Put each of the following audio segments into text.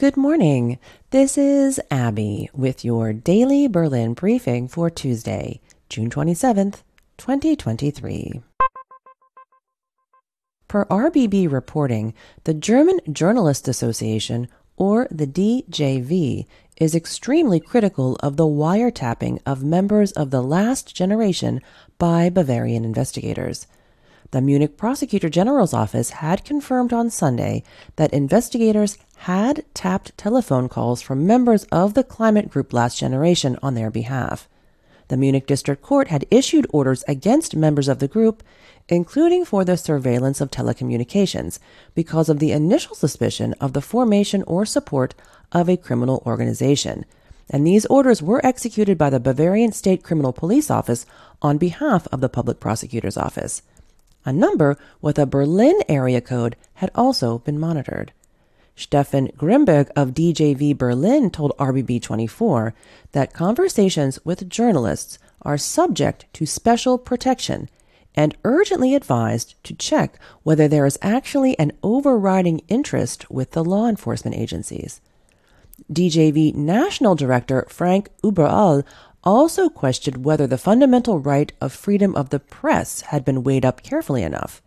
Good morning. This is Abby with your daily Berlin briefing for Tuesday, June 27th, 2023. Per RBB reporting, the German Journalists Association, or the DJV, is extremely critical of the wiretapping of members of the last generation by Bavarian investigators. The Munich Prosecutor General's office had confirmed on Sunday that investigators had tapped telephone calls from members of the climate group Last Generation on their behalf. The Munich District Court had issued orders against members of the group, including for the surveillance of telecommunications, because of the initial suspicion of the formation or support of a criminal organization. And these orders were executed by the Bavarian State Criminal Police Office on behalf of the Public Prosecutor's Office. A number with a Berlin area code had also been monitored. Steffen Grimberg of DJV Berlin told RBB 24 that conversations with journalists are subject to special protection and urgently advised to check whether there is actually an overriding interest with the law enforcement agencies. DJV National Director Frank Überall also questioned whether the fundamental right of freedom of the press had been weighed up carefully enough.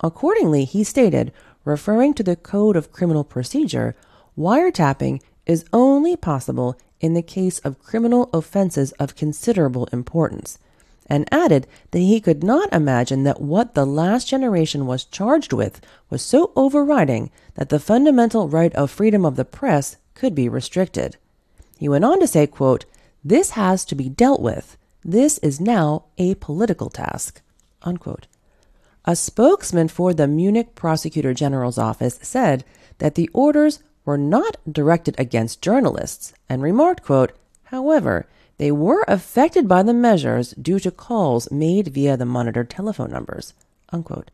Accordingly, he stated, referring to the Code of Criminal Procedure, wiretapping is only possible in the case of criminal offenses of considerable importance, and added that he could not imagine that what the last generation was charged with was so overriding that the fundamental right of freedom of the press could be restricted. He went on to say, quote, this has to be dealt with. This is now a political task. Unquote. A spokesman for the Munich Prosecutor General's office said that the orders were not directed against journalists and remarked, quote, however, they were affected by the measures due to calls made via the monitored telephone numbers. Unquote.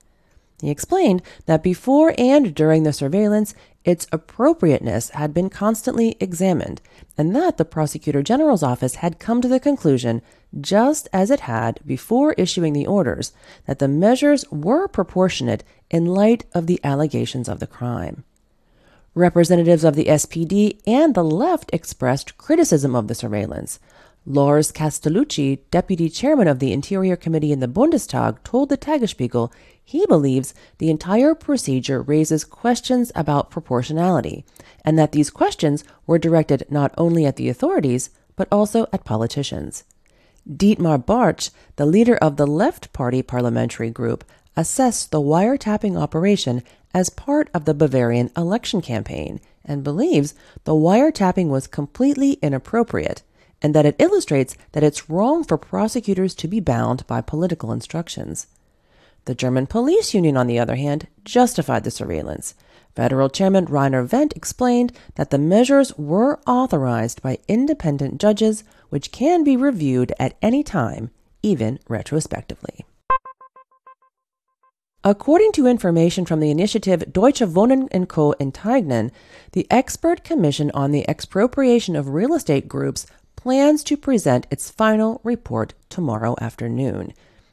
He explained that before and during the surveillance, its appropriateness had been constantly examined, and that the Prosecutor General's office had come to the conclusion, just as it had before issuing the orders, that the measures were proportionate in light of the allegations of the crime. Representatives of the SPD and the left expressed criticism of the surveillance. Lars Castellucci, deputy chairman of the Interior Committee in the Bundestag, told the Tagesspiegel he believes the entire procedure raises questions about proportionality, and that these questions were directed not only at the authorities, but also at politicians. Dietmar Bartsch, the leader of the Left Party parliamentary group, assessed the wiretapping operation as part of the Bavarian election campaign and believes the wiretapping was completely inappropriate and that it illustrates that it's wrong for prosecutors to be bound by political instructions. The German police union, on the other hand, justified the surveillance. Federal Chairman Rainer Wendt explained that the measures were authorized by independent judges, which can be reviewed at any time, even retrospectively. According to information from the initiative Deutsche Wohnen & Co. Enteignen, the expert commission on the expropriation of real estate groups plans to present its final report tomorrow afternoon.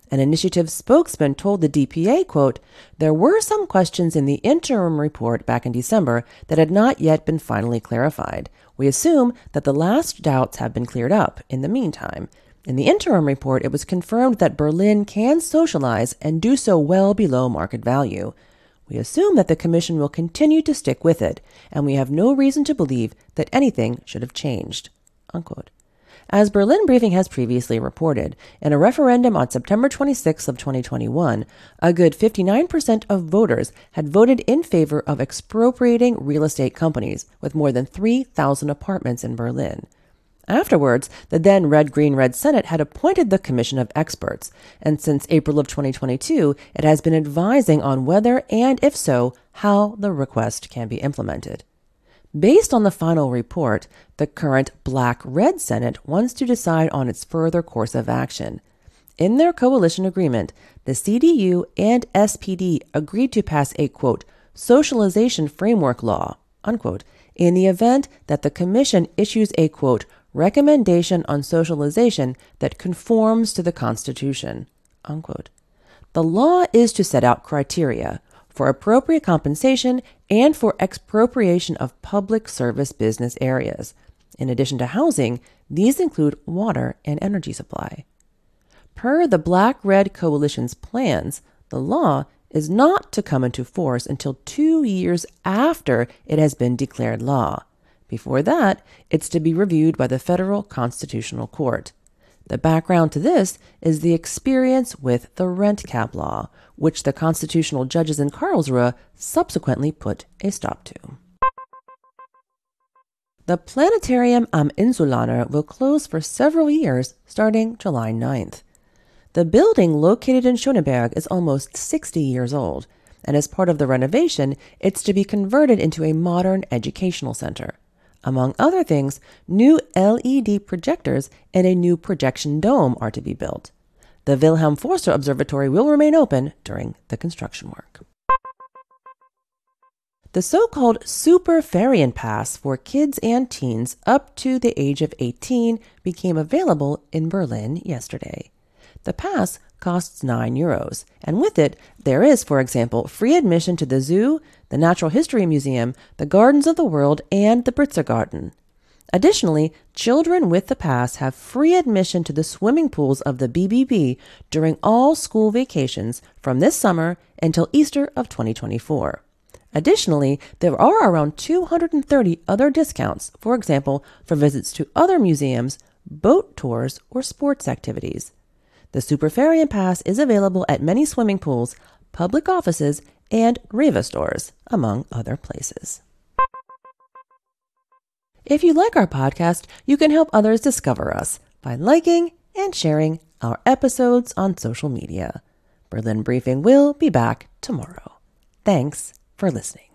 An initiative spokesman told the DPA, quote, There were some questions in the interim report back in December that had not yet been finally clarified. We assume that the last doubts have been cleared up in the meantime. In the interim report, it was confirmed that Berlin can socialize and do so well below market value. We assume that the Commission will continue to stick with it, and we have no reason to believe that anything should have changed. Unquote. As Berlin Briefing has previously reported, in a referendum on September 26 of 2021, a good 59% of voters had voted in favor of expropriating real estate companies with more than 3,000 apartments in Berlin. Afterwards, the then Red Green Red Senate had appointed the Commission of Experts, and since April of 2022, it has been advising on whether and if so, how the request can be implemented. Based on the final report, the current Black Red Senate wants to decide on its further course of action. In their coalition agreement, the CDU and SPD agreed to pass a quote, socialization framework law, unquote, in the event that the Commission issues a quote, recommendation on socialization that conforms to the Constitution, unquote. The law is to set out criteria for appropriate compensation and for expropriation of public service business areas. In addition to housing, these include water and energy supply. Per the Black Red Coalition's plans, the law is not to come into force until two years after it has been declared law. Before that, it's to be reviewed by the Federal Constitutional Court. The background to this is the experience with the rent cap law, which the constitutional judges in Karlsruhe subsequently put a stop to. The Planetarium am Insulaner will close for several years starting July 9th. The building located in Schöneberg is almost 60 years old, and as part of the renovation, it's to be converted into a modern educational center. Among other things, new LED projectors and a new projection dome are to be built. The Wilhelm Foerster Observatory will remain open during the construction work. The so called Super Ferien Pass for kids and teens up to the age of 18 became available in Berlin yesterday. The pass costs 9 euros, and with it, there is, for example, free admission to the zoo, the Natural History Museum, the Gardens of the World, and the Britzer Garden. Additionally, children with the pass have free admission to the swimming pools of the BBB during all school vacations from this summer until Easter of 2024. Additionally, there are around 230 other discounts, for example, for visits to other museums, boat tours, or sports activities. The Superferien Pass is available at many swimming pools, public offices, and Riva stores, among other places. If you like our podcast, you can help others discover us by liking and sharing our episodes on social media. Berlin Briefing will be back tomorrow. Thanks for listening.